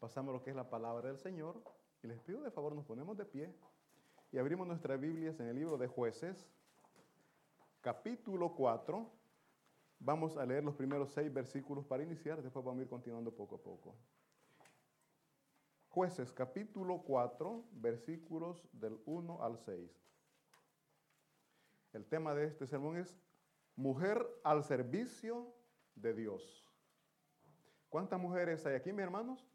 Pasamos lo que es la palabra del Señor y les pido de favor nos ponemos de pie y abrimos nuestras Biblias en el libro de jueces, capítulo 4. Vamos a leer los primeros seis versículos para iniciar, después vamos a ir continuando poco a poco. Jueces, capítulo 4, versículos del 1 al 6. El tema de este sermón es Mujer al servicio de Dios. ¿Cuántas mujeres hay aquí, mis hermanos?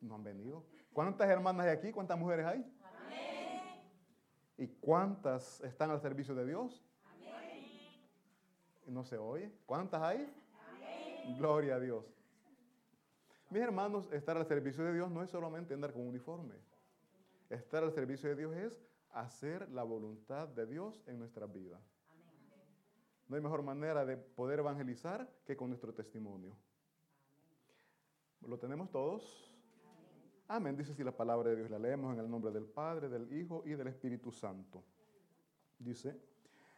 No han venido. ¿Cuántas hermanas hay aquí? ¿Cuántas mujeres hay? ¿Y cuántas están al servicio de Dios? No se oye. ¿Cuántas hay? Gloria a Dios. Mis hermanos, estar al servicio de Dios no es solamente andar con uniforme. Estar al servicio de Dios es hacer la voluntad de Dios en nuestra vida. No hay mejor manera de poder evangelizar que con nuestro testimonio. ¿Lo tenemos todos? Amén. Dice así la palabra de Dios. La leemos en el nombre del Padre, del Hijo y del Espíritu Santo. Dice,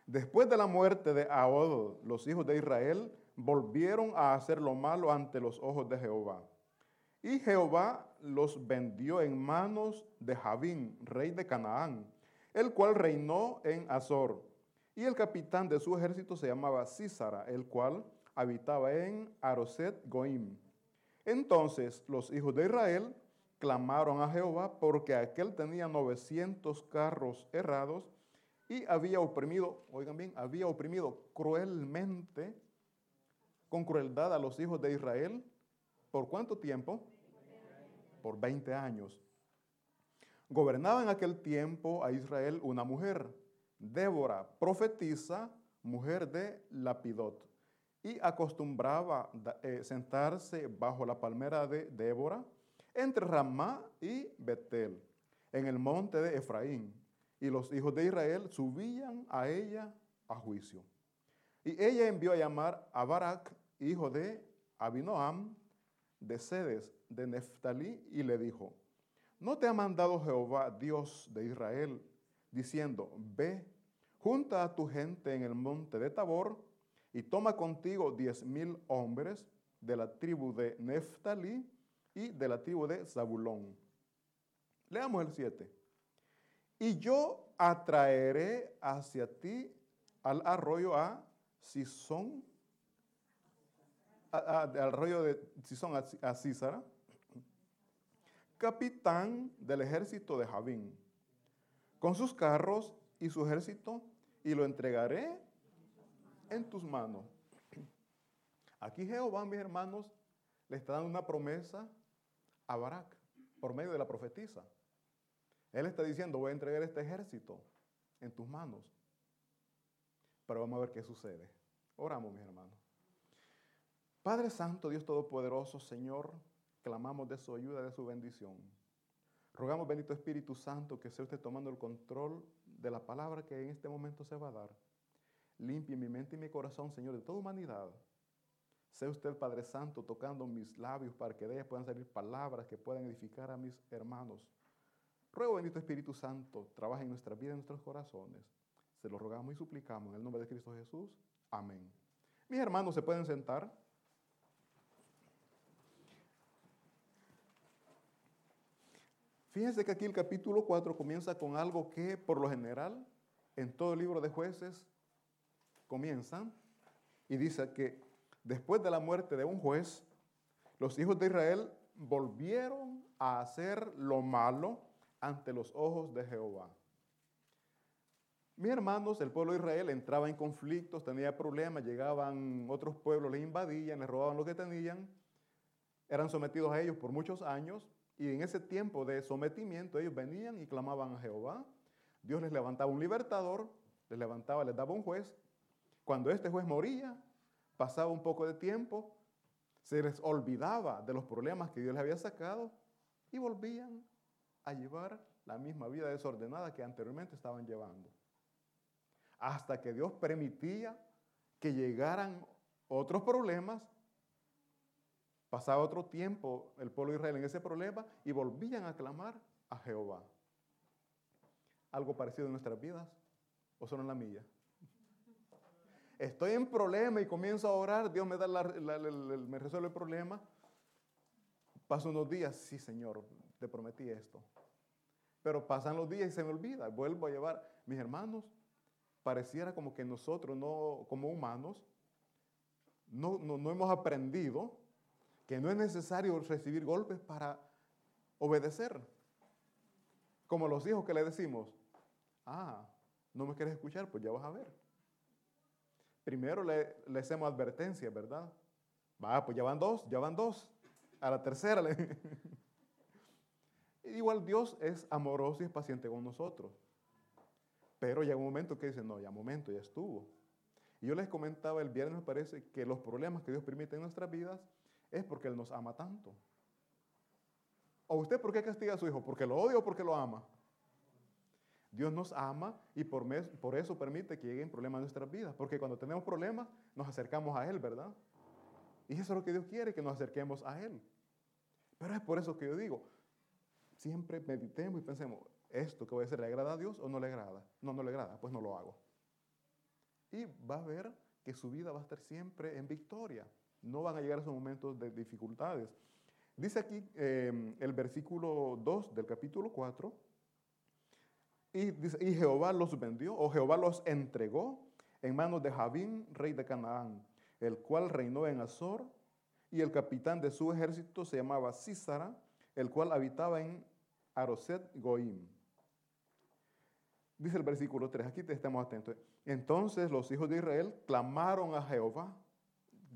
después de la muerte de Ahod, los hijos de Israel volvieron a hacer lo malo ante los ojos de Jehová. Y Jehová los vendió en manos de Javín, rey de Canaán, el cual reinó en Azor. Y el capitán de su ejército se llamaba Císara, el cual habitaba en Aroset Goim. Entonces los hijos de Israel clamaron a Jehová porque aquel tenía 900 carros errados y había oprimido, oigan bien, había oprimido cruelmente, con crueldad a los hijos de Israel. ¿Por cuánto tiempo? Por 20 años. Gobernaba en aquel tiempo a Israel una mujer, Débora, profetisa, mujer de Lapidot, y acostumbraba eh, sentarse bajo la palmera de Débora entre Ramá y Betel, en el monte de Efraín. Y los hijos de Israel subían a ella a juicio. Y ella envió a llamar a Barak, hijo de Abinoam, de Sedes, de Neftalí, y le dijo, ¿no te ha mandado Jehová, Dios de Israel, diciendo, ve, junta a tu gente en el monte de Tabor, y toma contigo diez mil hombres de la tribu de Neftalí y de la tribu de Zabulón. Leamos el 7. Y yo atraeré hacia ti al arroyo a Sison, al arroyo de Sison a, Císara, capitán del ejército de Javín, con sus carros y su ejército, y lo entregaré en tus manos. Aquí Jehová, mis hermanos, le está dando una promesa a Barak por medio de la profetisa. Él está diciendo, voy a entregar este ejército en tus manos. Pero vamos a ver qué sucede. Oramos, mis hermanos. Padre Santo, Dios Todopoderoso, Señor, clamamos de su ayuda, de su bendición. Rogamos, bendito Espíritu Santo, que sea usted tomando el control de la palabra que en este momento se va a dar. Limpie mi mente y mi corazón, Señor, de toda humanidad sea usted Padre Santo tocando mis labios para que de ellas puedan salir palabras que puedan edificar a mis hermanos. Ruego, bendito Espíritu Santo, trabaje en nuestra vida, en nuestros corazones. Se lo rogamos y suplicamos en el nombre de Cristo Jesús. Amén. Mis hermanos, ¿se pueden sentar? Fíjense que aquí el capítulo 4 comienza con algo que por lo general en todo el libro de jueces comienzan y dice que después de la muerte de un juez, los hijos de Israel volvieron a hacer lo malo ante los ojos de Jehová. Mis hermanos, el pueblo de Israel entraba en conflictos, tenía problemas, llegaban otros pueblos, les invadían, les robaban lo que tenían, eran sometidos a ellos por muchos años y en ese tiempo de sometimiento ellos venían y clamaban a Jehová. Dios les levantaba un libertador, les levantaba, les daba un juez. Cuando este juez moría, pasaba un poco de tiempo, se les olvidaba de los problemas que Dios les había sacado y volvían a llevar la misma vida desordenada que anteriormente estaban llevando. Hasta que Dios permitía que llegaran otros problemas, pasaba otro tiempo el pueblo de Israel en ese problema y volvían a clamar a Jehová. Algo parecido en nuestras vidas, o solo en la mía. estoy en problema y comienzo a orar, Dios me, da me resuelve el problema. Paso unos días, sí Señor, te prometí esto. Pero pasan los días y se me olvida, vuelvo a llevar. Mis hermanos, pareciera como que nosotros, no, como humanos, no, no hemos aprendido que no es necesario recibir golpes para obedecer. Como los hijos que le decimos, ah, no me quieres escuchar, pues ya vas a ver. Primero le, le hacemos advertencia, ¿verdad? Va, pues ya van dos, ya van dos. A la tercera le... Igual Dios es amoroso y es paciente con nosotros. Pero llega un momento que dice, no, ya momento, ya estuvo. Yo les comentaba el viernes, me parece, que los problemas que Dios permite en nuestras vidas es porque Él nos ama tanto. ¿O usted por qué castiga a su hijo? ¿Porque lo odia o porque lo ama? Dios nos ama y por, por eso permite que lleguen problemas a nuestras vidas. Porque cuando tenemos problemas, nos acercamos a Él, ¿verdad? Y eso es lo que Dios quiere, que nos acerquemos a Él. Pero es por eso que yo digo, siempre meditemos y pensemos, ¿esto que voy a hacer le agrada a Dios o no le agrada? No, no le agrada, pues no lo hago. Y va a ver que su vida va a estar siempre en victoria. No van a llegar a esos momentos de dificultades. Dice aquí em, el versículo 2 del capítulo 4, y, dice, y Jehová los vendió, o Jehová los entregó en manos de Javín, rey de Canaán, el cual reinó en Azor, y el capitán de su ejército se llamaba Císara, el cual habitaba en Aroset Goim. Dice el versículo 3, aquí te estamos atentos. Entonces los hijos de Israel clamaron a Jehová.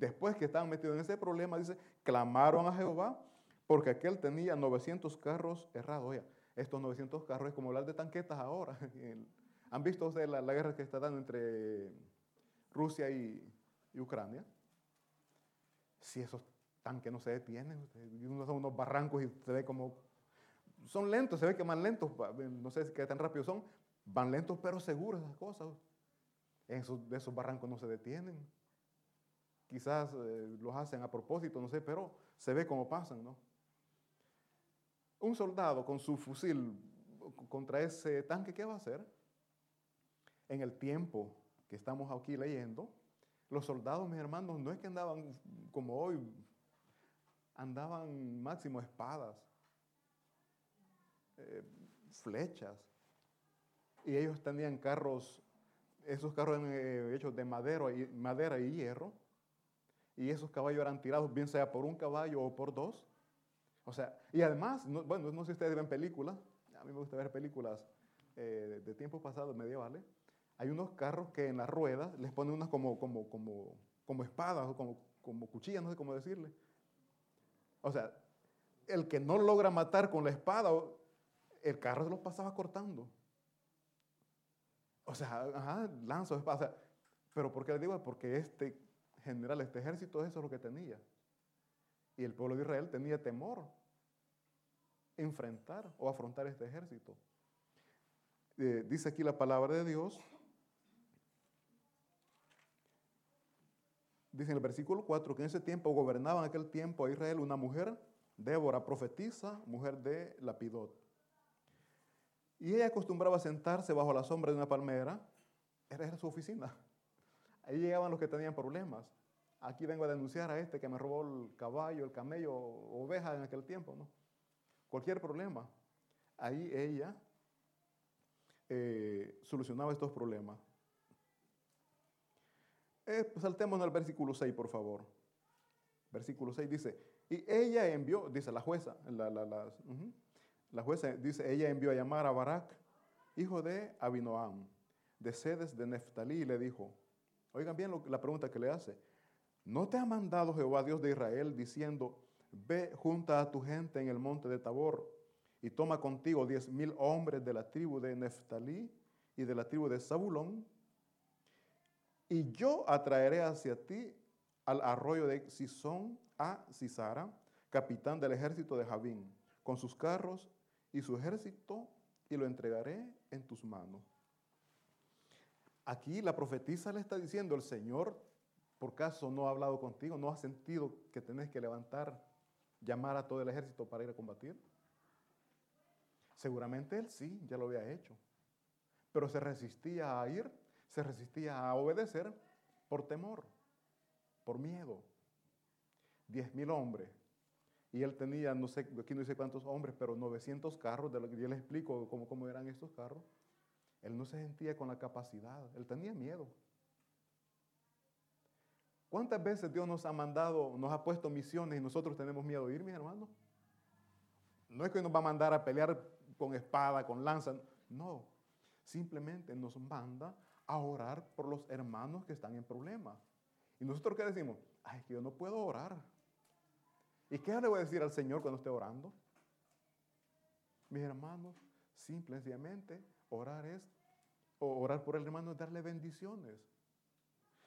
Después que estaban metidos en ese problema, dice, clamaron a Jehová porque aquel tenía 900 carros errados. Oye, estos 900 carros es como hablar de tanquetas ahora. ¿Han visto ustedes la, guerra que está dando entre Rusia y, Ucrania? Si esos tanques no se detienen, son unos barrancos y se ve como... Son lentos, se ve que más lentos, no sé qué tan rápidos son, van lentos pero seguros esas cosas. En esos barrancos no se detienen. Quizás eh, los hacen a propósito, no sé, pero se ve cómo pasan, ¿no? Un soldado con su fusil contra ese tanque, ¿qué va a hacer? En el tiempo que estamos aquí leyendo, los soldados, mis hermanos, no es que andaban como hoy, andaban máximo espadas, eh, flechas, y ellos tenían carros, esos carros eran eh, hechos de madera madera y hierro, y esos caballos eran tirados, bien sea por un caballo o por dos, o sea, y además, bueno, no sé si ustedes ven películas, a mí me gusta ver películas eh, de tiempos pasados medievales. Hay unos carros que en las ruedas les ponen unas como, como, como, como espadas o como, como cuchillas, no sé cómo decirle. O sea, el que no logra matar con la espada, el carro se los pasaba cortando. O sea, ajá, lanzo espada. pero ¿por qué le digo? Porque este general, este ejército, eso es lo que tenía. Y el pueblo de Israel tenía temor enfrentar o afrontar este ejército. Eh, dice aquí la palabra de Dios. Dice en el versículo 4 que en ese tiempo gobernaba en aquel tiempo a Israel una mujer, Débora, profetisa, mujer de Lapidot. Y ella acostumbraba a sentarse bajo la sombra de una palmera, era su oficina. Ahí llegaban los que tenían problemas aquí vengo a denunciar a este que me robó el caballo, el camello, oveja en aquel tiempo, ¿no? Cualquier problema. Ahí ella eh, solucionaba estos problemas. Eh, saltemos al versículo 6, por favor. Versículo 6 dice, y ella envió, dice la jueza, la, la jueza dice, ella envió a llamar a Barak, hijo de Abinoam, de sedes de Neftalí, y le dijo, oigan bien la pregunta que le hace, ¿No te ha mandado Jehová Dios de Israel diciendo, ve junta a tu gente en el monte de Tabor y toma contigo diez mil hombres de la tribu de Neftalí y de la tribu de Zabulón? Y yo atraeré hacia ti al arroyo de Sison a Cisara, capitán del ejército de Javín, con sus carros y su ejército, y lo entregaré en tus manos. Aquí la profetisa le está diciendo, el Señor ¿Por caso no ha hablado contigo? ¿No ha sentido que tenés que levantar, llamar a todo el ejército para ir a combatir? Seguramente él sí, ya lo había hecho. Pero se resistía a ir, se resistía a obedecer por temor, por miedo. Diez mil hombres. Y él tenía, no sé, aquí no dice cuántos hombres, pero 900 carros, de lo que yo les explico cómo, cómo eran estos carros. Él no se sentía con la capacidad, él tenía miedo. ¿Cuántas veces Dios nos ha mandado, nos ha puesto misiones y nosotros tenemos miedo de ir, mis hermanos? No es que nos va a mandar a pelear con espada, con lanza, no. Simplemente nos manda a orar por los hermanos que están en problemas. Y nosotros qué decimos? Ay, que yo no puedo orar. ¿Y qué le voy a decir al Señor cuando esté orando? Mis hermanos, simplemente orar es, o orar por el hermano es darle bendiciones.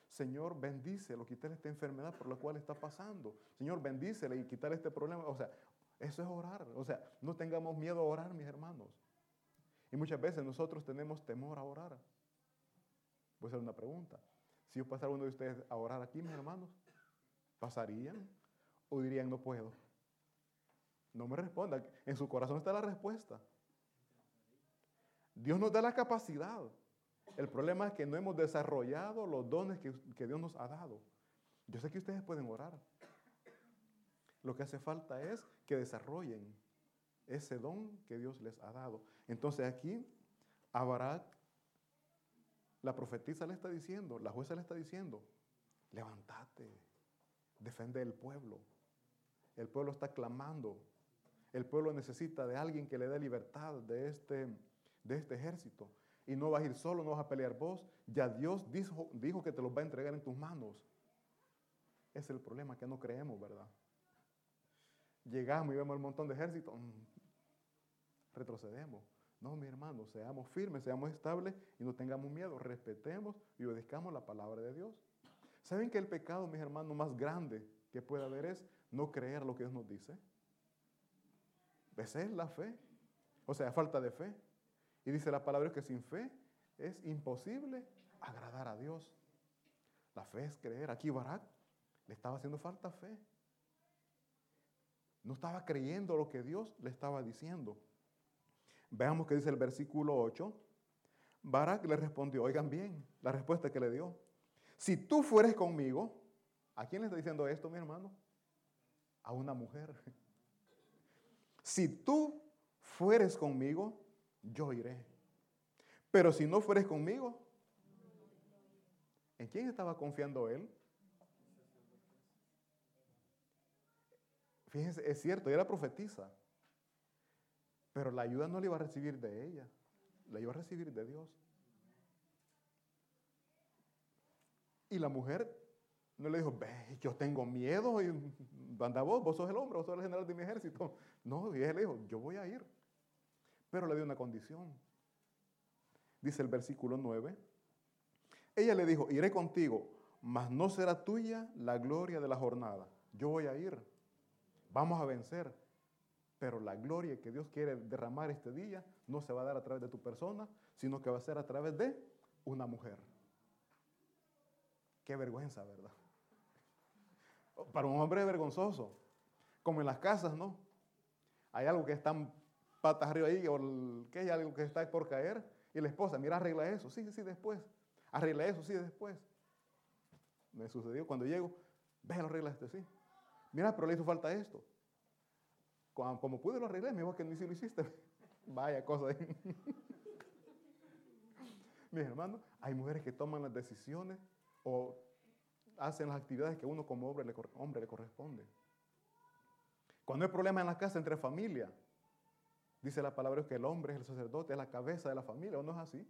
Señor, bendícelo, quítale esta enfermedad por la cual está pasando. Señor, bendícele y quítale este problema. O sea, eso es orar. O sea, no tengamos miedo a orar, mis hermanos. Y muchas veces nosotros tenemos temor a orar. Voy a hacer una pregunta. Si yo pasara uno de ustedes a orar aquí, mis hermanos, ¿pasarían? ¿O dirían no puedo? No me responda. En su corazón está la respuesta. Dios nos da la capacidad. El problema es que no hemos desarrollado los dones que, que Dios nos ha dado. Yo sé que ustedes pueden orar. Lo que hace falta es que desarrollen ese don que Dios les ha dado. Entonces aquí a Barak, la profetisa le está diciendo, la jueza le está diciendo, levántate, defiende el pueblo. El pueblo está clamando. El pueblo necesita de alguien que le dé libertad de este, de este ejército. Y no vas a ir solo, no vas a pelear vos. Ya Dios dijo, dijo que te los va a entregar en tus manos. Es el problema, que no creemos, ¿verdad? Llegamos y vemos el montón de ejército, mm, retrocedemos. No, mi hermano, seamos firmes, seamos estables y no tengamos miedo. Respetemos y obedezcamos la palabra de Dios. ¿Saben que el pecado, mis hermanos, más grande que puede haber es no creer lo que Dios nos dice? Esa es la fe. O sea, falta de fe. Y dice la palabra que sin fe es imposible agradar a Dios. La fe es creer. Aquí Barak le estaba haciendo falta fe. No estaba creyendo lo que Dios le estaba diciendo. Veamos que dice el versículo 8. Barak le respondió, oigan bien la respuesta que le dio. Si tú fueres conmigo, ¿a quién le está diciendo esto, mi hermano? A una mujer. Si tú fueres conmigo, yo iré. Pero si no fueres conmigo, ¿en quién estaba confiando él? Fíjense, es cierto, ella era profetiza. Pero la ayuda no la iba a recibir de ella, la iba a recibir de Dios. Y la mujer no le dijo, ve, yo tengo miedo y anda vos, vos sos el hombre, vos sos el general de mi ejército. No, y ella le dijo, yo voy a ir. Pero le dio una condición. Dice el versículo 9. Ella le dijo, iré contigo, mas no será tuya la gloria de la jornada. Yo voy a ir. Vamos a vencer. Pero la gloria que Dios quiere derramar este día no se va a dar a través de tu persona, sino que va a ser a través de una mujer. Qué vergüenza, ¿verdad? Para un hombre es vergonzoso. Como en las casas, ¿no? Hay algo que están patas arriba ahí, o que hay algo que está por caer, y la esposa, mira, arregla eso. Sí, sí, después. Arregla eso, sí, después. Me sucedió cuando llego, ve, lo arregla este, sí. Mira, pero le hizo falta esto. Como, pude lo arreglé, me dijo que ni si lo hiciste. Vaya cosa. ahí. Mis hermanos, hay mujeres que toman las decisiones o hacen las actividades que uno como hombre le, hombre le corresponde. Cuando hay problemas en la casa entre familia, dice la palabra que el hombre es el sacerdote, es la cabeza de la familia, ¿o no es así?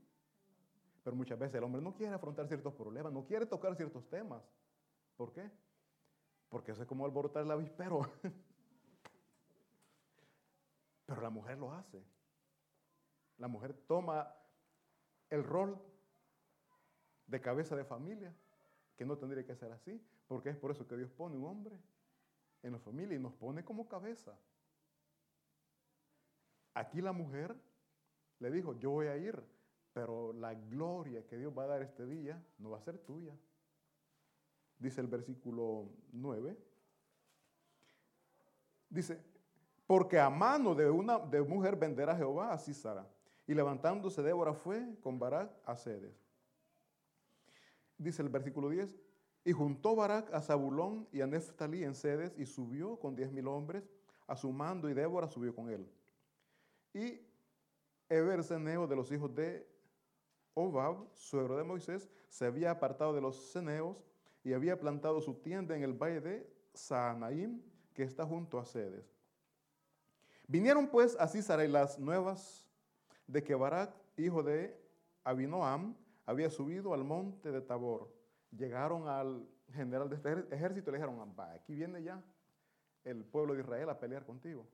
Pero muchas veces el hombre no quiere afrontar ciertos problemas, no quiere tocar ciertos temas. ¿Por qué? Porque eso es como alborotar el avispero. Pero la mujer lo hace. La mujer toma el rol de cabeza de familia, que no tendría que ser así, porque es por eso que Dios pone un hombre en la familia y nos pone como cabeza. Aquí la mujer le dijo, yo voy a ir, pero la gloria que Dios va a dar este día no va a ser tuya dice el versículo 9. Dice, porque a mano de una de mujer venderá Jehová a Sara. Y levantándose Débora fue con Barak a Cedes. dice el versículo 10, y juntó Barak a Zabulón y a Neftalí en sedes y subió con diez mil hombres a su mando y Débora subió con él. Y Eber Ceneo de los hijos de Obab, suegro de Moisés, se había apartado de los ceneos y había plantado su tienda en el valle de Saanaim, que está junto a Sedes. Vinieron pues a Císara las nuevas de que Barak, hijo de Abinoam, había subido al monte de Tabor. Llegaron al general de este ejército y le dijeron, aquí viene ya el pueblo de Israel a pelear contigo.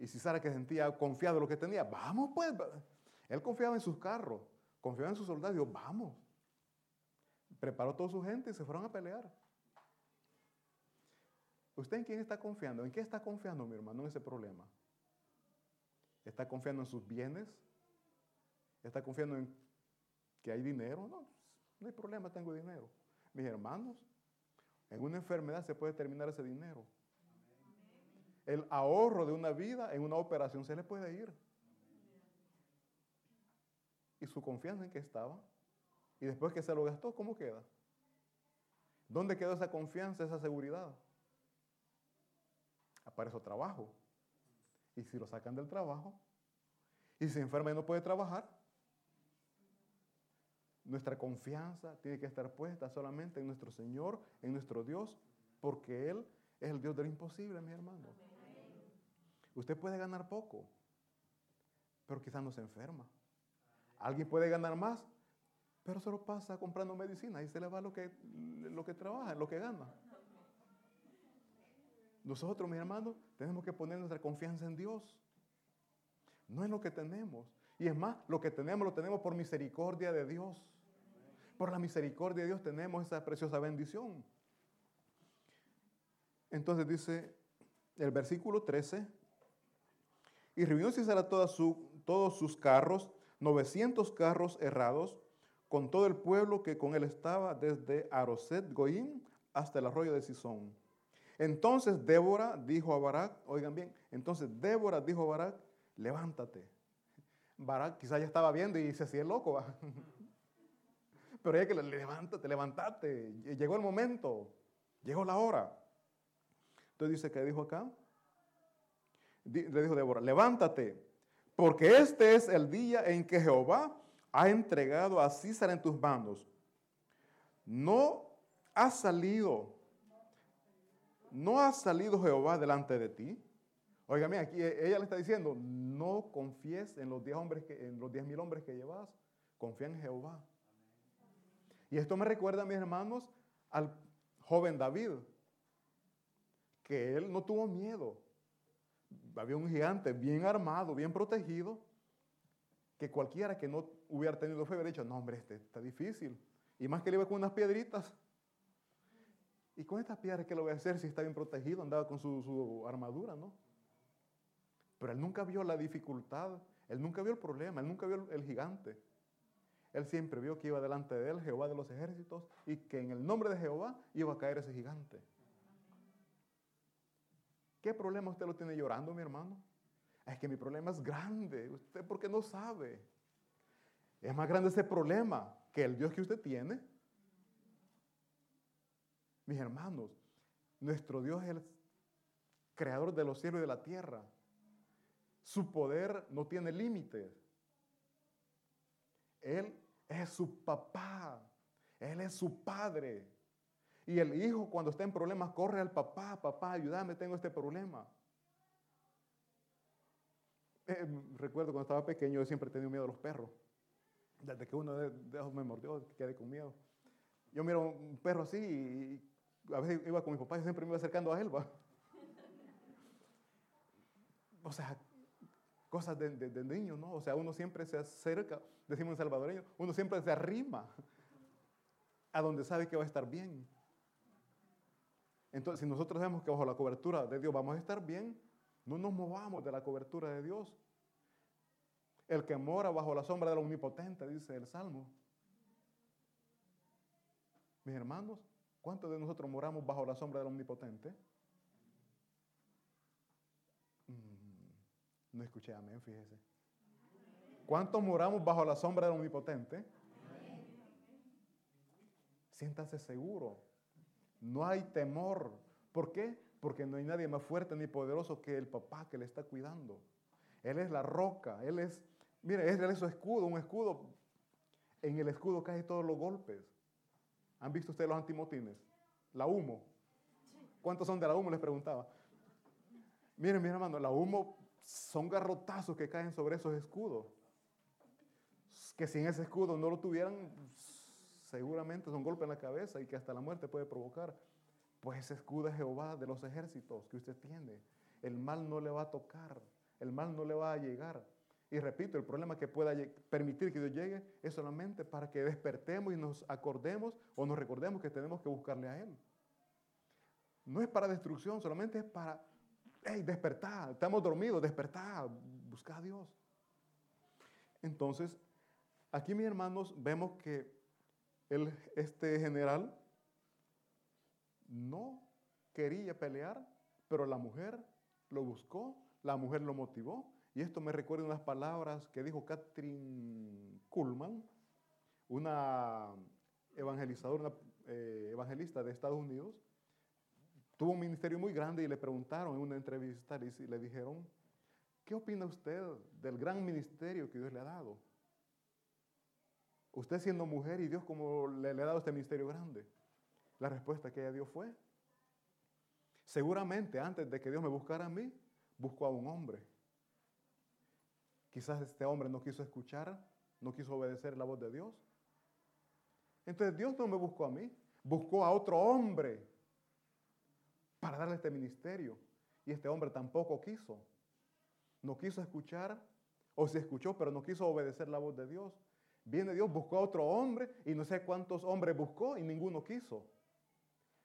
Y Císara que sentía confiado en lo que tenía, vamos pues. Él confiaba en sus carros, confiaba en sus soldados, dijo, vamos. Preparó toda su gente y se fueron a pelear. ¿Usted en quién está confiando? ¿En qué está confiando, mi hermano, en ese problema? ¿Está confiando en sus bienes? ¿Está confiando en que hay dinero? No, no hay problema, tengo dinero. Mis hermanos, en una enfermedad se puede terminar ese dinero. El ahorro de una vida en una operación se le puede ir. ¿Y su confianza en qué estaba? Y después que se lo gastó, ¿cómo queda? ¿Dónde quedó esa confianza, esa seguridad? Aparece trabajo. Y si lo sacan del trabajo, y si se enferma y no puede trabajar, nuestra confianza tiene que estar puesta solamente en nuestro Señor, en nuestro Dios, porque Él es el Dios del imposible, mi hermano. Usted puede ganar poco, pero quizás no se enferma. Alguien puede ganar más, pero solo pasa comprando medicina y se le va lo que, lo que trabaja, lo que gana. Nosotros, mis hermanos, tenemos que poner nuestra confianza en Dios. No en lo que tenemos. Y es más, lo que tenemos lo tenemos por misericordia de Dios. Por la misericordia de Dios tenemos esa preciosa bendición. Entonces dice el versículo 13, y reunió César su, todos sus carros, 900 carros errados, con todo el pueblo que con él estaba, desde Aroset Goim hasta el arroyo de Sison. Entonces Débora dijo a Barak, oigan bien, entonces Débora dijo a Barak, levántate. Barak quizás ya estaba viendo y se hacía loco. Pero ella que le levántate, levántate. Llegó el momento, llegó la hora. Entonces dice que dijo acá, le dijo Débora, levántate, porque este es el día en que Jehová ha entregado a César en tus manos. No ha salido, no ha salido Jehová delante de ti. Óigame, aquí ella le está diciendo, no confíes en los diez hombres que, en los diez mil hombres que llevas, confía en Jehová. Y esto me recuerda, mis hermanos, al joven David, que él no tuvo miedo había un gigante bien armado, bien protegido, que cualquiera que no hubiera tenido fe hubiera dicho, no hombre, este está difícil. Y más que le iba con unas piedritas. ¿Y con estas piedras qué lo voy a hacer si está bien protegido? Andaba con su, armadura, ¿no? Pero él nunca vio la dificultad, él nunca vio el problema, él nunca vio el, el gigante. Él siempre vio que iba delante de él Jehová de los ejércitos y que en el nombre de Jehová iba a caer ese gigante. ¿Qué problema usted lo tiene llorando, mi hermano? Es que mi problema es grande. ¿Usted por qué no sabe? Es más grande ese problema que el Dios que usted tiene. Mis hermanos, nuestro Dios es el creador de los cielos y de la tierra. Su poder no tiene límites. Él es su papá. Él es su padre. Y el hijo cuando está en problemas corre al papá, papá, ayúdame, tengo este problema. Eh, recuerdo cuando estaba pequeño, yo siempre he tenido miedo a los perros. Desde que uno de, ellos me mordió, quedé con miedo. Yo miro un perro así y a veces iba con mi papá y siempre me iba acercando a él. O sea, cosas de, de, niño, ¿no? O sea, uno siempre se acerca, decimos en salvadoreño, uno siempre se arrima a donde sabe que va a estar bien. Entonces, si nosotros vemos que bajo la cobertura de Dios vamos a estar bien, no nos movamos de la cobertura de Dios. El que mora bajo la sombra del omnipotente, dice el Salmo. Mis hermanos, ¿cuántos de nosotros moramos bajo la sombra del omnipotente? Mm, no escuché amén, fíjese. ¿Cuántos moramos bajo la sombra del omnipotente? siéntase seguro. No hay temor. ¿Por qué? Porque no hay nadie más fuerte ni poderoso que el papá que le está cuidando. Él es la roca, Él es, mire, Él es su escudo, un escudo. En el escudo caen todos los golpes. ¿Han visto ustedes los antimotines? La humo. ¿Cuántos son de la humo? Les preguntaba. Miren, mi hermano, la humo son garrotazos que caen sobre esos escudos. Que sin ese escudo no lo tuvieran, seguramente son golpes en la cabeza y que hasta la muerte puede provocar. Pues ese escudo es Jehová de los ejércitos que usted tiene. El mal no le va a tocar, el mal no le va a llegar. Y repito, el problema que pueda permitir que Dios llegue es solamente para que despertemos y nos acordemos o nos recordemos que tenemos que buscarle a Él. No es para destrucción, solamente es para hey, despertar. Estamos dormidos, despertar, buscar a Dios. Entonces, aquí mis hermanos vemos que este general no quería pelear, pero la mujer lo buscó, la mujer lo motivó. Y esto me recuerda unas palabras que dijo Catherine Kuhlman, una evangelizadora, una, eh, evangelista de Estados Unidos. Tuvo un ministerio muy grande y le preguntaron en una entrevista y le dijeron, ¿qué opina usted del gran ministerio que Dios le ha dado? Usted siendo mujer y Dios como le, ha dado este ministerio grande. La respuesta que ella dio fue, seguramente antes de que Dios me buscara a mí, buscó a un hombre. Quizás este hombre no quiso escuchar, no quiso obedecer la voz de Dios. Entonces Dios no me buscó a mí, buscó a otro hombre para darle este ministerio. Y este hombre tampoco quiso. No quiso escuchar, o se escuchó, pero no quiso obedecer la voz de Dios. Viene Dios, buscó a otro hombre y no sé cuántos hombres buscó y ninguno quiso.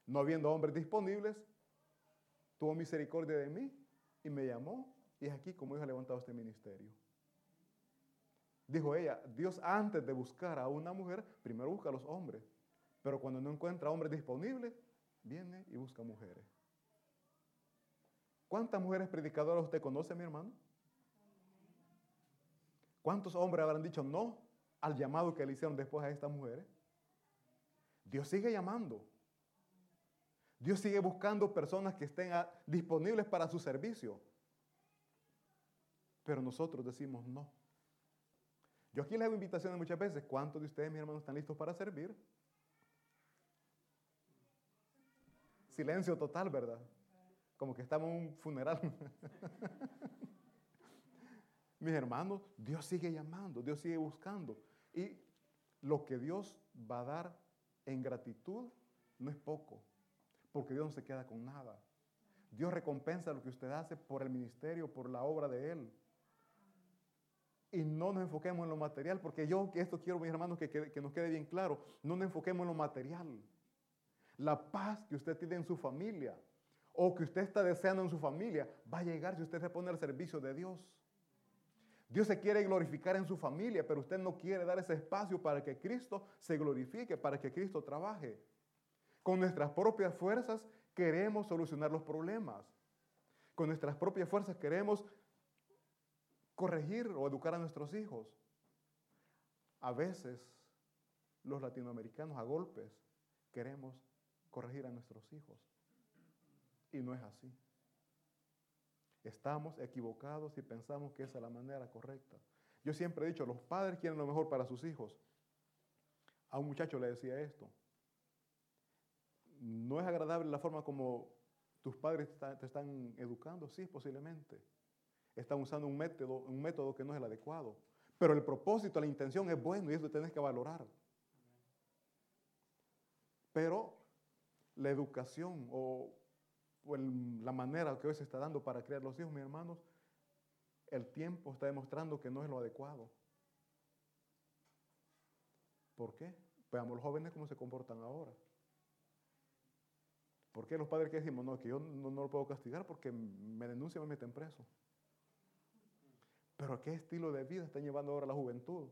No habiendo hombres disponibles, tuvo misericordia de mí y me llamó. Y es aquí como Dios ha levantado este ministerio. Dijo ella, Dios antes de buscar a una mujer, primero busca a los hombres. Pero cuando no encuentra hombres disponibles, viene y busca mujeres. ¿Cuántas mujeres predicadoras usted conoce, mi hermano? ¿Cuántos hombres habrán dicho no al llamado que le hicieron después a estas mujeres? Dios sigue llamando. Dios sigue buscando personas que estén disponibles para su servicio. Pero nosotros decimos no. Yo aquí les hago invitaciones muchas veces. ¿Cuántos de ustedes, mis hermanos, están listos para servir? Silencio total, ¿verdad? Como que estamos en un funeral. mis hermanos, Dios sigue llamando, Dios sigue buscando. Y lo que Dios va a dar en gratitud no es poco porque Dios no se queda con nada. Dios recompensa lo que usted hace por el ministerio, por la obra de Él. Y no nos enfoquemos en lo material, porque yo esto quiero, mis hermanos, que, que nos quede bien claro. No nos enfoquemos en lo material. La paz que usted tiene en su familia o que usted está deseando en su familia va a llegar si usted se pone al servicio de Dios. Dios se quiere glorificar en su familia, pero usted no quiere dar ese espacio para que Cristo se glorifique, para que Cristo trabaje. Con nuestras propias fuerzas queremos solucionar los problemas. Con nuestras propias fuerzas queremos corregir o educar a nuestros hijos. A veces los latinoamericanos a golpes queremos corregir a nuestros hijos. Y no es así. Estamos equivocados y pensamos que esa es la manera correcta. Yo siempre he dicho, los padres quieren lo mejor para sus hijos. A un muchacho le decía esto, ¿No es agradable la forma como tus padres te están educando? Sí, posiblemente. Están usando un método, un método que no es el adecuado. Pero el propósito, la intención es bueno y eso tienes que valorar. Pero la educación o, la manera que hoy se está dando para criar los hijos, mis hermanos, el tiempo está demostrando que no es lo adecuado. ¿Por qué? Veamos los jóvenes cómo se comportan ahora. ¿Por qué los padres que decimos, no, que yo no, lo puedo castigar porque me denuncia y me meten preso? Pero ¿qué estilo de vida está llevando ahora la juventud?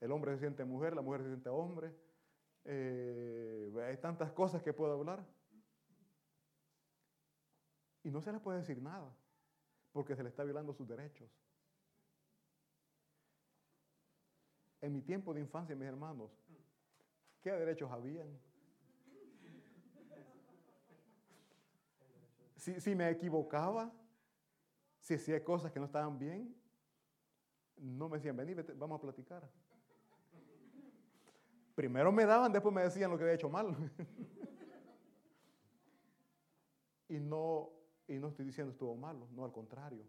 El hombre se siente mujer, la mujer se siente hombre. Eh, hay tantas cosas que puedo hablar. Y no se le puede decir nada, porque se le está violando sus derechos. En mi tiempo de infancia, mis hermanos, ¿Qué derechos habían? Si, si me equivocaba, si hacía cosas que no estaban bien, no me decían, vení, vamos a platicar. Primero me daban, después me decían lo que había hecho mal. y, no, y no estoy diciendo estuvo malo, no, al contrario.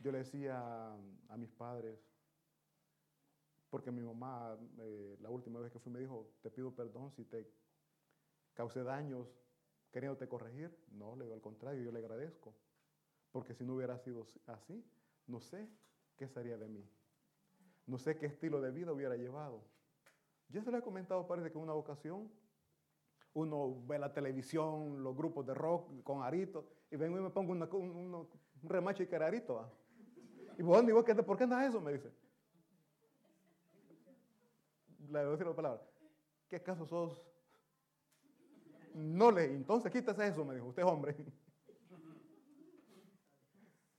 Yo le decía a mis padres, porque mi mamá, eh, la última vez que fui, me dijo, te pido perdón si te causé daños queriéndote corregir. No, le digo al contrario, yo le agradezco. Porque si no hubiera sido así, no sé qué sería de mí. No sé qué estilo de vida hubiera llevado. Yo se lo he comentado, parece que en una ocasión uno ve la televisión, los grupos de rock con arito, y vengo y me pongo un, remache y que era arito. Y vos, digo, ¿por qué andas eso? Me dice. Le voy a decir la palabra. ¿Qué acaso sos? No le, entonces quítese eso, me dijo, usted es hombre.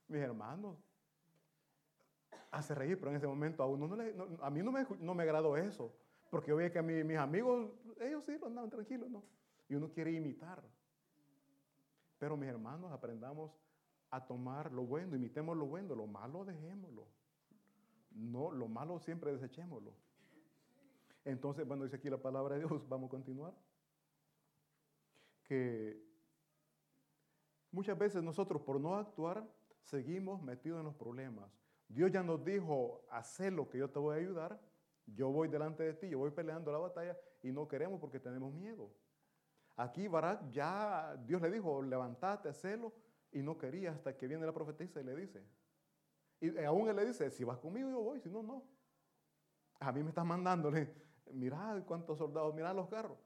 Mis hermanos, hace reír, pero en ese momento a uno no le, a mí no me, no me agradó eso, porque yo veía que a mis amigos, ellos sí lo andaban tranquilos, ¿no? Y uno quiere imitar. Pero mis hermanos, aprendamos a tomar lo bueno, imitemos lo bueno, lo malo dejémoslo. No, lo malo siempre desechémoslo. Entonces, bueno, dice aquí la palabra de Dios, vamos a continuar. Que muchas veces nosotros por no actuar seguimos metidos en los problemas. Dios ya nos dijo, haz lo que yo te voy a ayudar, yo voy delante de ti, yo voy peleando la batalla y no queremos porque tenemos miedo. Aquí Barak ya, Dios le dijo, levántate, hacelo, y no quería hasta que viene la profetisa y le dice. Y aún él le dice, si vas conmigo yo voy, si no, no. A mí me estás mandándole, mirad cuántos soldados, mirad los carros.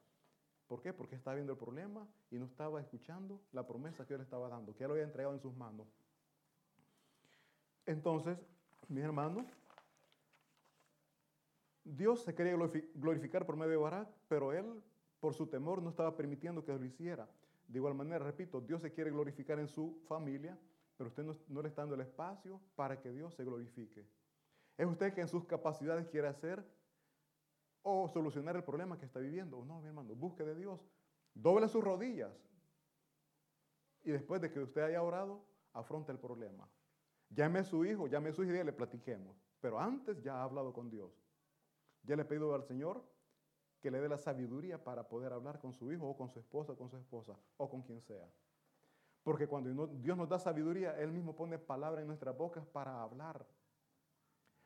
¿Por qué? Porque estaba viendo el problema y no estaba escuchando la promesa que él estaba dando, que él lo había entregado en sus manos. Entonces, mis hermanos, Dios se quería glorificar por medio de Barak, pero él, por su temor, no estaba permitiendo que lo hiciera. De igual manera, repito, Dios se quiere glorificar en su familia, pero usted no, le está dando el espacio para que Dios se glorifique. Es usted que en sus capacidades quiere hacer o solucionar el problema que está viviendo. No, mi hermano, busque de Dios. Doble sus rodillas. Y después de que usted haya orado, afronta el problema. Llame a su hijo, llame a su hija y le platiquemos. Pero antes ya ha hablado con Dios. Ya le he pedido al Señor que le dé la sabiduría para poder hablar con su hijo o con su esposa o con su esposa o con quien sea. Porque cuando Dios nos da sabiduría, Él mismo pone palabras en nuestras bocas para hablar.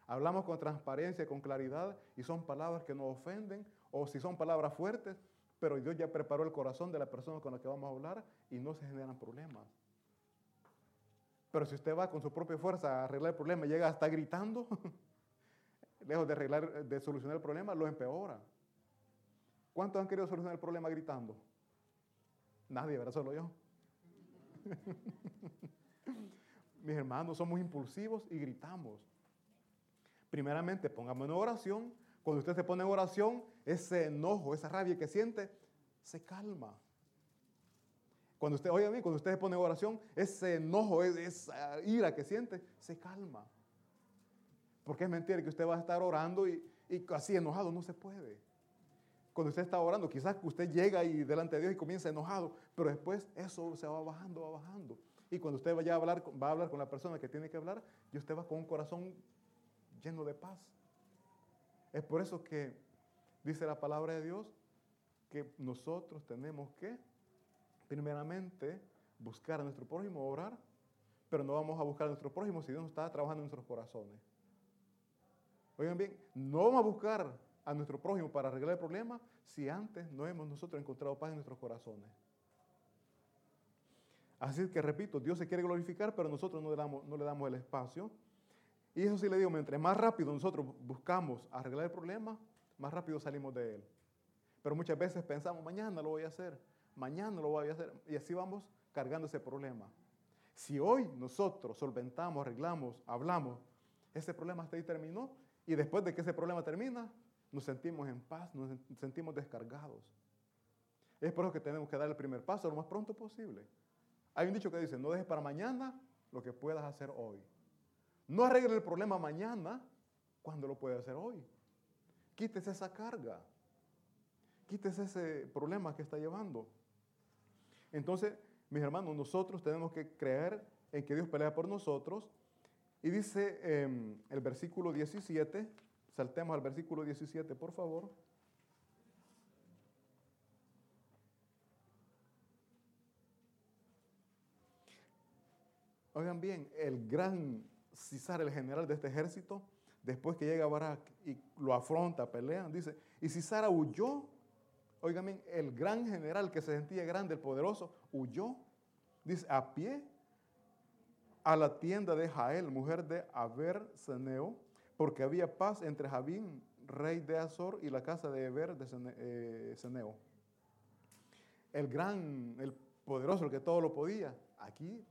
Hablamos con transparencia, con claridad, y son palabras que nos ofenden, o si son palabras fuertes, pero Dios ya preparó el corazón de la persona con la que vamos a hablar y no se generan problemas. Pero si usted va con su propia fuerza a arreglar el problema y llega hasta gritando, lejos de arreglar, de solucionar el problema, lo empeora. ¿Cuántos han querido solucionar el problema gritando? Nadie, ¿verdad? Solo yo. Mis hermanos, somos impulsivos y gritamos. Primeramente, pongamos en oración. Cuando usted se pone en oración, ese enojo, esa rabia que siente, se calma. Cuando usted, oye a cuando usted se pone en oración, ese enojo, esa ira que siente, se calma. Porque es mentira que usted va a estar orando y, así enojado, no se puede. Cuando usted está orando, quizás usted llega y delante de Dios y comienza enojado, pero después eso se va bajando, va bajando. Y cuando usted vaya a hablar, va a hablar con la persona que tiene que hablar, y usted va con un corazón lleno de paz. Es por eso que dice la palabra de Dios que nosotros tenemos que, primeramente, buscar a nuestro prójimo, orar, pero no vamos a buscar a nuestro prójimo si Dios no está trabajando en nuestros corazones. Oigan bien, no vamos a buscar a nuestro prójimo para arreglar el problema si antes no hemos nosotros encontrado paz en nuestros corazones. Así que repito, Dios se quiere glorificar, pero nosotros no le damos, no le damos el espacio y eso sí le digo, mientras más rápido nosotros buscamos arreglar el problema, más rápido salimos de él. Pero muchas veces pensamos, mañana lo voy a hacer, mañana lo voy a hacer, y así vamos cargando ese problema. Si hoy nosotros solventamos, arreglamos, hablamos, ese problema hasta ahí terminó, y después de que ese problema termina, nos sentimos en paz, nos sentimos descargados. Es por eso que tenemos que dar el primer paso lo más pronto posible. Hay un dicho que dice, no dejes para mañana lo que puedas hacer hoy. No arregle el problema mañana cuando lo puede hacer hoy. Quítese esa carga. quítese ese problema que está llevando. Entonces, mis hermanos, nosotros tenemos que creer en que Dios pelea por nosotros. Y dice em, el versículo 17, saltemos al versículo 17, por favor. Oigan bien, el gran Cisar, el general de este ejército, después que llega Barak y lo afronta, pelean, dice, y Cisara huyó, oigan bien, el gran general que se sentía grande, el poderoso, huyó, dice, a pie a la tienda de Jael, mujer de Aber Seneo, porque había paz entre Javín, rey de Azor, y la casa de Eber de eh, Seneo. El gran, el poderoso, el que todo lo podía, aquí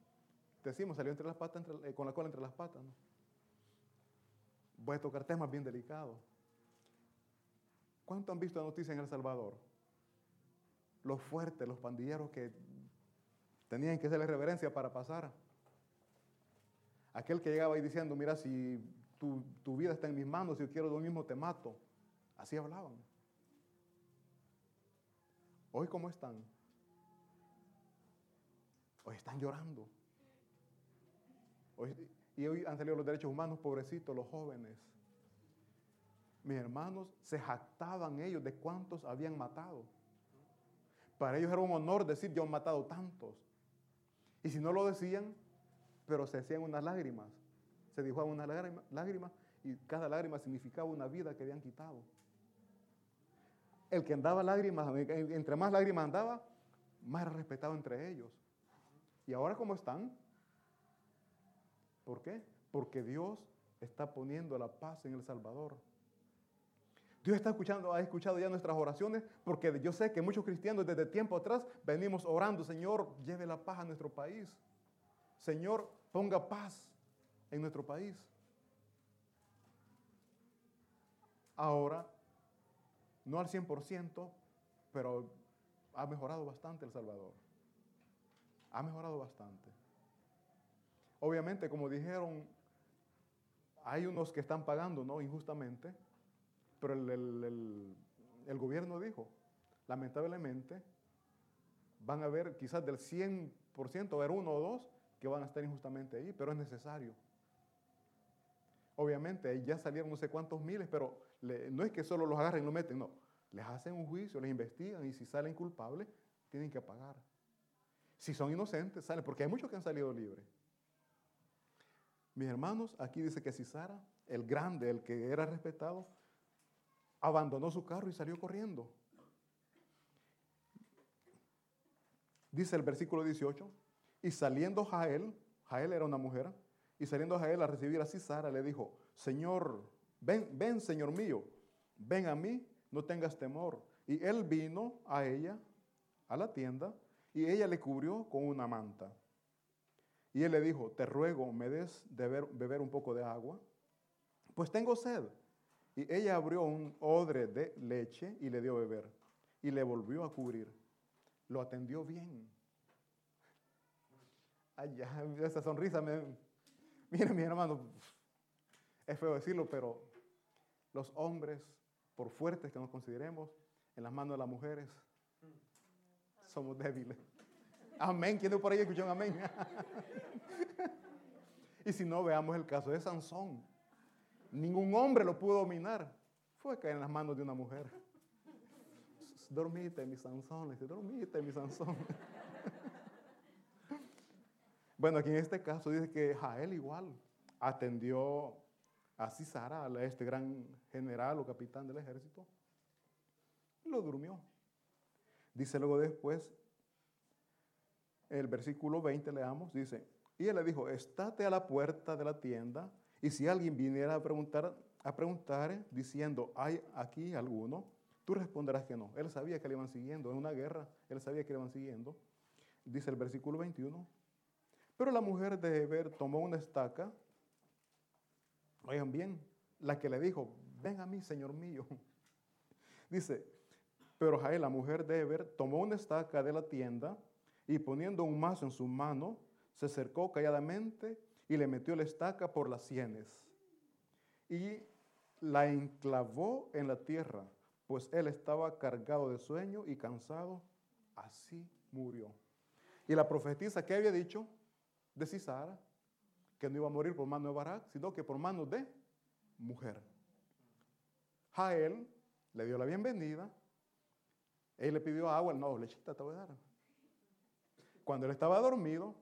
decimos, salió entre las patas, eh, con la cola entre las patas. Voy a tocar temas bien delicados. ¿Cuánto han visto la noticia en El Salvador? Los fuertes, los pandilleros que tenían que hacerle reverencia para pasar. Aquel que llegaba ahí diciendo, mira, si tu, vida está en mis manos, si yo quiero lo mismo te mato. Así hablaban. Hoy, ¿cómo están? Hoy están llorando y hoy han salido los derechos humanos, pobrecitos, los jóvenes. Mis hermanos se jactaban ellos de cuántos habían matado. Para ellos era un honor decir yo he matado tantos. Y si no lo decían, pero se hacían unas lágrimas. Se dibujaban unas lágrimas y cada lágrima significaba una vida que habían quitado. El que andaba lágrimas, entre más lágrimas andaba, más era respetado entre ellos. Y ahora cómo están, ¿Por qué? Porque Dios está poniendo la paz en El Salvador. Dios está escuchando, ha escuchado ya nuestras oraciones, porque yo sé que muchos cristianos desde tiempo atrás venimos orando, Señor, lleve la paz a nuestro país. Señor, ponga paz en nuestro país. Ahora, no al 100%, pero ha mejorado bastante El Salvador. Ha mejorado bastante. Obviamente, como dijeron, hay unos que están pagando, ¿no? Injustamente, pero el, gobierno dijo, lamentablemente, van a haber quizás del 100%, va a haber uno o dos que van a estar injustamente ahí, pero es necesario. Obviamente, ya salieron no sé cuántos miles, pero no es que solo los agarren y lo meten, no. Les hacen un juicio, les investigan y si salen culpables, tienen que pagar. Si son inocentes, salen, porque hay muchos que han salido libres. Mis hermanos, aquí dice que Cisara, el grande, el que era respetado, abandonó su carro y salió corriendo. Dice el versículo 18, y saliendo Jael, Jael era una mujer, y saliendo Jael a recibir a Cisara, le dijo, Señor, ven, ven, Señor mío, ven a mí, no tengas temor. Y él vino a ella, a la tienda, y ella le cubrió con una manta. Y él le dijo, te ruego, me des de beber un poco de agua, pues tengo sed. Y ella abrió un odre de leche y le dio beber. Y le volvió a cubrir. Lo atendió bien. Esa sonrisa me... Mire, mi hermano, es feo decirlo, pero los hombres, por fuertes que nos consideremos, en las manos de las mujeres, somos débiles. Amén. ¿Quién por ahí escuchó un amén? y si no, veamos el caso de Sansón. Ningún hombre lo pudo dominar. Fue caer en las manos de una mujer. Dormite, mi Sansón. Le dice, dormite, mi Sansón. Bueno, aquí en este caso dice que Jael igual atendió a Cisara, a este gran general o capitán del ejército. Lo durmió. Dice luego después, el versículo 20 leamos, dice, y él le dijo, estate a la puerta de la tienda, y si alguien viniera a preguntar, a preguntar diciendo, ¿hay aquí alguno? Tú responderás que no. Él sabía que le iban siguiendo, en una guerra, él sabía que le iban siguiendo. Dice el versículo 21, pero la mujer de Heber tomó una estaca, oigan bien, la que le dijo, ven a mí, Señor mío. Dice, pero Jael, la mujer de Heber, tomó una estaca de la tienda, y poniendo un mazo en su mano, se acercó calladamente y le metió la estaca por las sienes y la enclavó en la tierra pues él estaba cargado de sueño y cansado, así murió. Y la profetisa que había dicho de Cisara, que no iba a morir por mano de Barak, sino que por manos de mujer. Jael le dio la bienvenida. Él le pidió agua, no, lechita te voy a dar. Cuando él estaba dormido,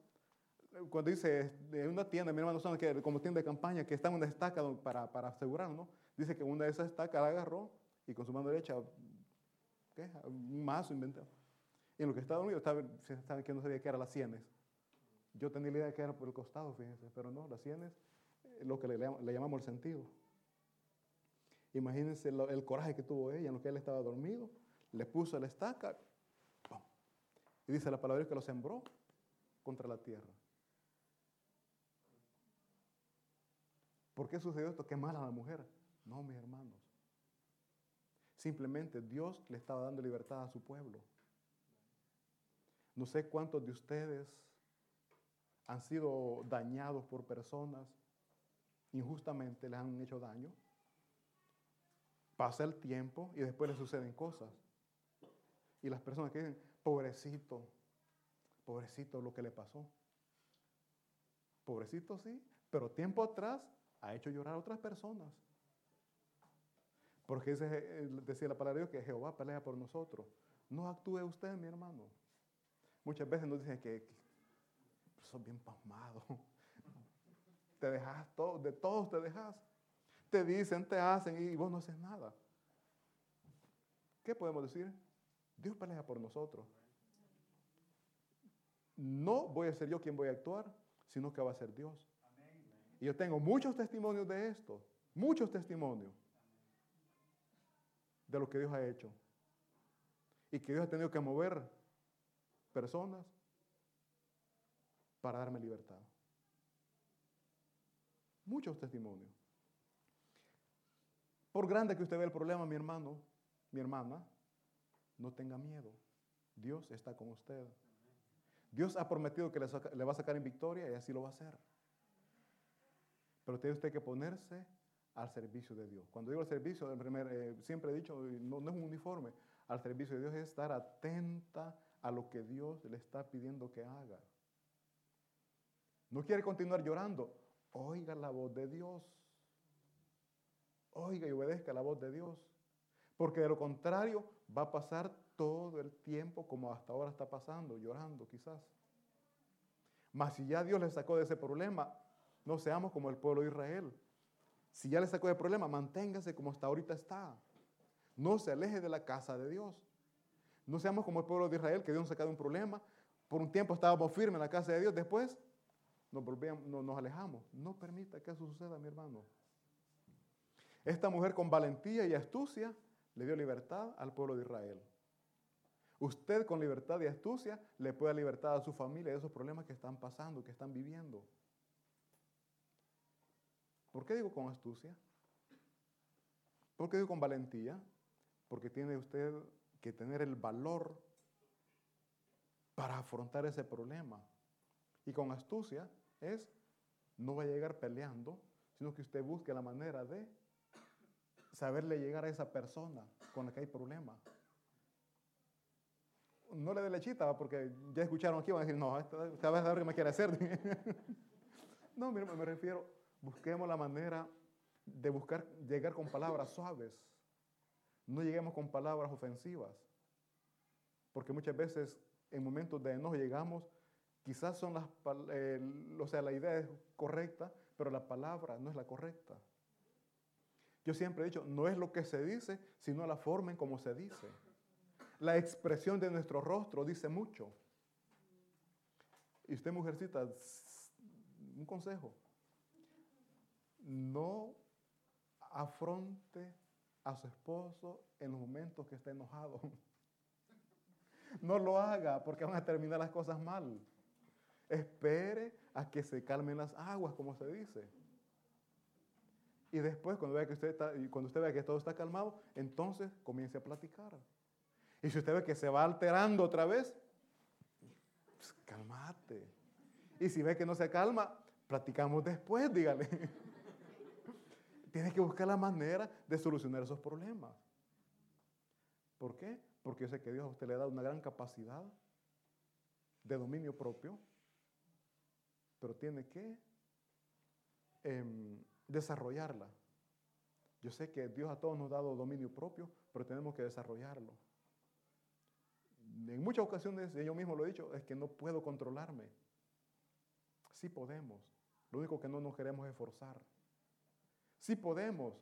cuando dice de una tienda, mi hermano, que como tienda de campaña, que está en una estaca para, para asegurarnos, dice que una de esas estacas la agarró y con su mano derecha, ¿qué? un mazo inventó. Y en lo que estaba dormido, estaba, que no sabía que eran las sienes. Yo tenía la idea de que era por el costado, fíjense, pero no, las sienes, eh, lo que le, llamamos el sentido. Imagínense el coraje que tuvo ella en lo que él estaba dormido. Le puso la estaca. Y dice la palabra que lo sembró contra la tierra. ¿Por qué sucedió esto? Qué mala la mujer. No, mis hermanos. Simplemente Dios le estaba dando libertad a su pueblo. No sé cuántos de ustedes han sido dañados por personas injustamente, les han hecho daño. Pasa el tiempo y después le suceden cosas. Y las personas que dicen, pobrecito, pobrecito lo que le pasó. Pobrecito sí, pero tiempo atrás ha hecho llorar a otras personas. Porque eh, decía la palabra de Dios que Jehová pelea por nosotros. No actúe usted, mi hermano. Muchas veces nos dicen que, sos bien pasmado. Te dejas todo, de todos te dejas te dicen, te hacen y vos no haces nada. ¿Qué podemos decir? Dios pelea por nosotros. No voy a ser yo quien voy a actuar, sino que va a ser Dios. Y yo tengo muchos testimonios de esto, muchos testimonios de lo que Dios ha hecho. Y que Dios ha tenido que mover personas para darme libertad. Muchos testimonios. Por grande que usted vea el problema, mi hermano, mi hermana, no tenga miedo. Dios está con usted. Dios ha prometido que le, va a sacar en victoria y así lo va a hacer. Pero tiene usted que ponerse al servicio de Dios. Cuando digo al servicio, eh, siempre he dicho, no, no es un uniforme, al servicio de Dios es estar atenta a lo que Dios le está pidiendo que haga. No quiere continuar llorando. Oiga la voz de Dios oiga y obedezca la voz de Dios. Porque de lo contrario va a pasar todo el tiempo como hasta ahora está pasando, llorando quizás. Mas si ya Dios le sacó de ese problema, no seamos como el pueblo de Israel. Si ya le sacó de problema, manténgase como hasta ahorita está. No se aleje de la casa de Dios. No seamos como el pueblo de Israel que Dios nos sacó de un problema. Por un tiempo estábamos firmes en la casa de Dios, después nos, nos alejamos. No permita que eso suceda, mi hermano. Esta mujer con valentía y astucia le dio libertad al pueblo de Israel. Usted con libertad y astucia le puede dar libertad a su familia de esos problemas que están pasando, que están viviendo. ¿Por qué digo con astucia? ¿Por qué digo con valentía? Porque tiene usted que tener el valor para afrontar ese problema. Y con astucia es, no va a llegar peleando, sino que usted busque la manera de saberle llegar a esa persona con la que hay problema. No le dé lechita, porque ya escucharon aquí, van a decir, no, esta, vez a ver qué me quiere hacer. no, me refiero, busquemos la manera de buscar llegar con palabras suaves. No lleguemos con palabras ofensivas. Porque muchas veces en momentos de enojo llegamos, quizás son las, o sea, la idea es correcta, pero la palabra no es la correcta. Yo siempre he dicho, no es lo que se dice, sino la forma en cómo se dice. La expresión de nuestro rostro dice mucho. Y usted, mujercita, un consejo. No afronte a su esposo en los momentos que está enojado. No lo haga porque van a terminar las cosas mal. Espere a que se calmen las aguas, como se dice. Y después, cuando vea que usted, está, cuando usted vea que todo está calmado, entonces comience a platicar. Y si usted ve que se va alterando otra vez, pues calmate. Y si ve que no se calma, platicamos después, dígale. Tiene que buscar la manera de solucionar esos problemas. ¿Por qué? Porque yo sé que Dios a usted le da una gran capacidad de dominio propio, pero tiene que em, desarrollarla. Yo sé que Dios a todos nos ha dado dominio propio, pero tenemos que desarrollarlo. En muchas ocasiones, yo mismo lo he dicho, es que no puedo controlarme. Sí podemos. Lo único que no nos queremos es forzar. Sí podemos.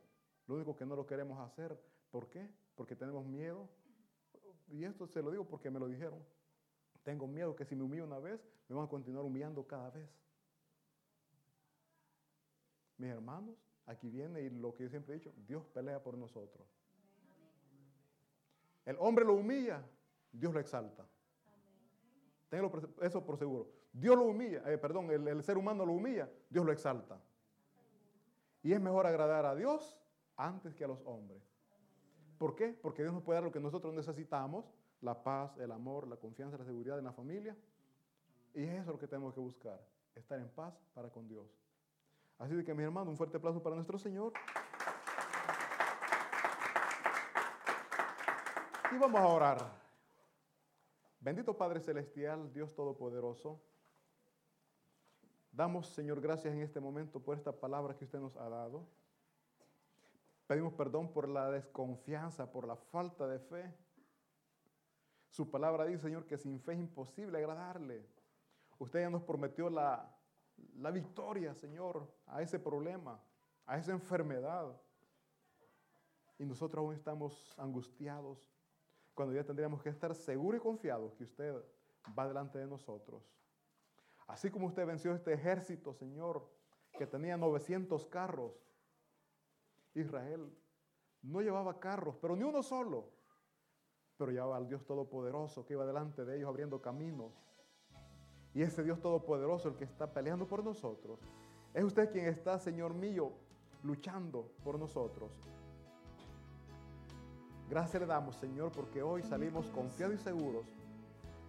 Lo único que no lo queremos hacer. ¿Por qué? Porque tenemos miedo. Y esto se lo digo porque me lo dijeron. Tengo miedo que si me humillo una vez, me van a continuar humillando cada vez. Mis hermanos, aquí viene y lo que yo siempre he dicho, Dios pelea por nosotros. El hombre lo humilla, Dios lo exalta. Tengo eso por seguro. Dios lo humilla, eh, perdón, el, ser humano lo humilla, Dios lo exalta. Y es mejor agradar a Dios antes que a los hombres. ¿Por qué? Porque Dios nos puede dar lo que nosotros necesitamos, la paz, el amor, la confianza, la seguridad en la familia. Y es eso lo que tenemos que buscar, estar en paz para con Dios. Así que, mi hermano, un fuerte aplauso para nuestro Señor. Y vamos a orar. Bendito Padre Celestial, Dios Todopoderoso. Damos, Señor, gracias en este momento por esta palabra que usted nos ha dado. Pedimos perdón por la desconfianza, por la falta de fe. Su palabra dice, Señor, que sin fe es imposible agradarle. Usted ya nos prometió la, la victoria, Señor, a ese problema, a esa enfermedad. Y nosotros aún estamos angustiados cuando ya tendríamos que estar seguros y confiados que usted va delante de nosotros. Así como usted venció este ejército, Señor, que tenía 900 carros, Israel no llevaba carros, pero ni uno solo, pero llevaba al Dios Todopoderoso que iba delante de ellos abriendo caminos. Y ese Dios Todopoderoso, el que está peleando por nosotros, es usted quien está, Señor mío, luchando por nosotros. Gracias le damos, Señor, porque hoy salimos confiados y seguros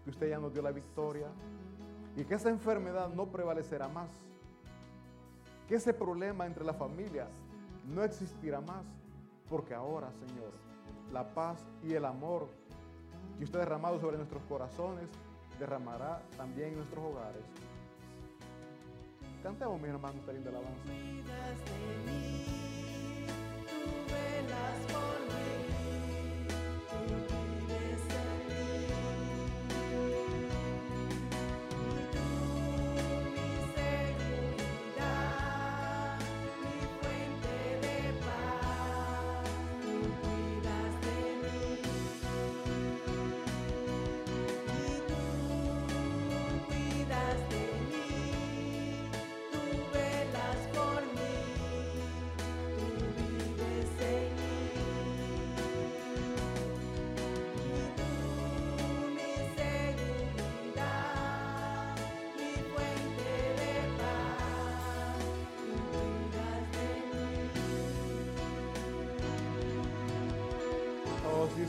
que usted ya nos dio la victoria, y que esa enfermedad no prevalecerá más. Que ese problema entre las familias no existirá más. Porque ahora, Señor, la paz y el amor que usted ha derramado sobre nuestros corazones, derramará también nuestros hogares. Cantemos, mis hermanos, esta linda alabanza.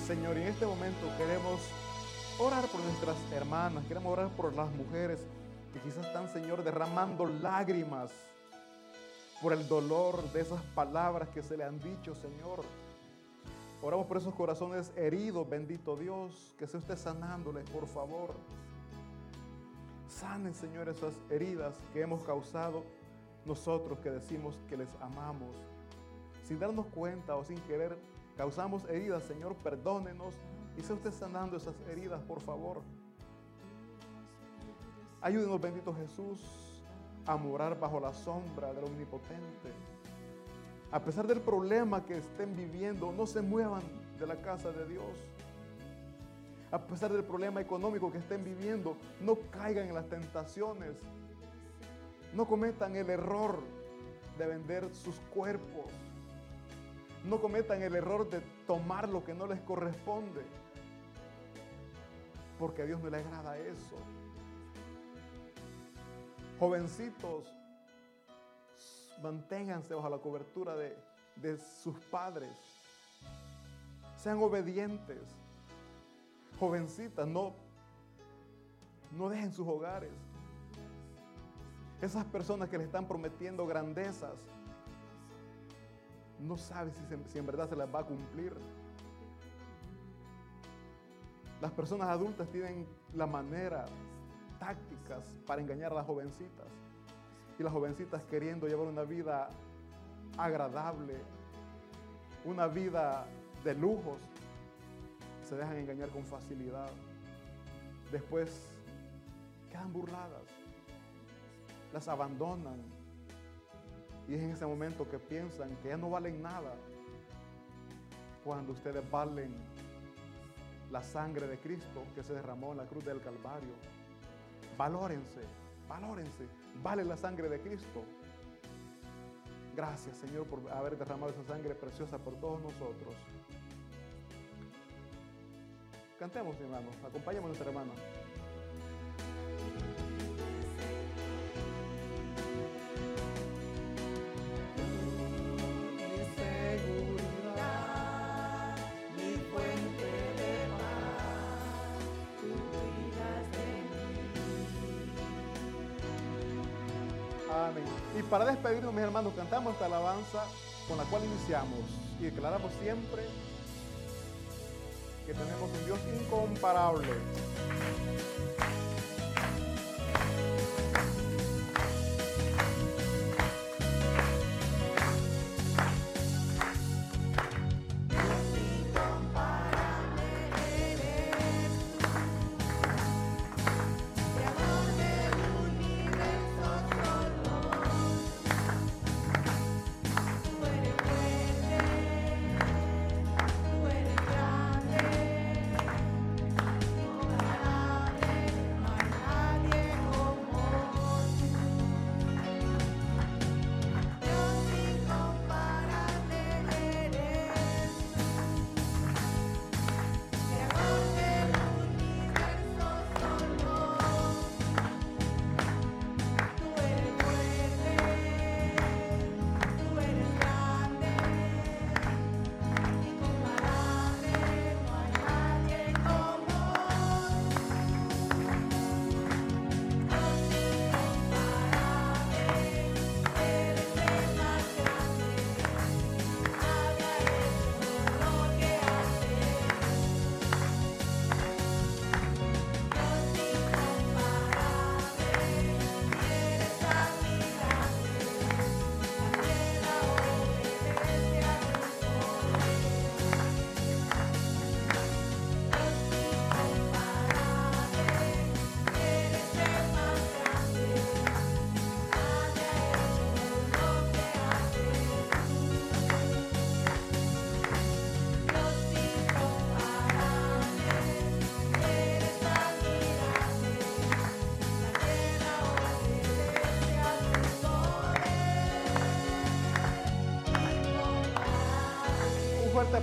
Señor, en este momento queremos orar por nuestras hermanas, queremos orar por las mujeres que quizás están, Señor, derramando lágrimas por el dolor de esas palabras que se le han dicho, Señor. Oramos por esos corazones heridos, bendito Dios, que se usted sanándoles, por favor. Sanen, Señor, esas heridas que hemos causado nosotros que decimos que les amamos, sin darnos cuenta o sin querer causamos heridas, Señor, perdónenos y sea usted sanando esas heridas, por favor. Ayúdenos, bendito Jesús, a morar bajo la sombra del Omnipotente. A pesar del problema que estén viviendo, no se muevan de la casa de Dios. A pesar del problema económico que estén viviendo, no caigan en las tentaciones. No cometan el error de vender sus cuerpos no cometan el error de tomar lo que no les corresponde. Porque a Dios no le agrada eso. Jovencitos, manténganse bajo la cobertura de, de sus padres. Sean obedientes. Jovencitas, no, no dejen sus hogares. Esas personas que le están prometiendo grandezas, no sabe si, en verdad se las va a cumplir. Las personas adultas tienen la manera, tácticas para engañar a las jovencitas. Y las jovencitas queriendo llevar una vida agradable, una vida de lujos, se dejan engañar con facilidad. Después quedan burladas, las abandonan. Y es en ese momento que piensan que ya no valen nada, cuando ustedes valen la sangre de Cristo que se derramó en la cruz del Calvario. Valórense, valórense, vale la sangre de Cristo. Gracias Señor por haber derramado esa sangre preciosa por todos nosotros. Cantemos, hermanos, acompañemos a nuestra hermana. Para despedirnos, mis hermanos, cantamos esta alabanza con la cual iniciamos y declaramos siempre que tenemos un Dios incomparable.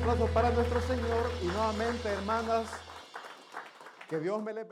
Aplauso para nuestro Señor y nuevamente, hermanas, que Dios me bendiga.